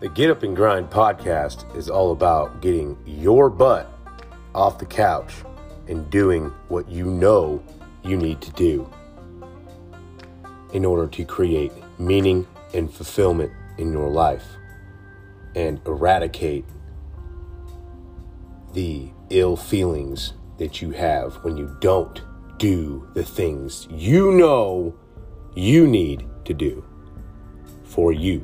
The Get Up and Grind podcast is all about getting your butt off the couch and doing what you know you need to do in order to create meaning and fulfillment in your life and eradicate the ill feelings that you have when you don't do the things you know you need to do for you.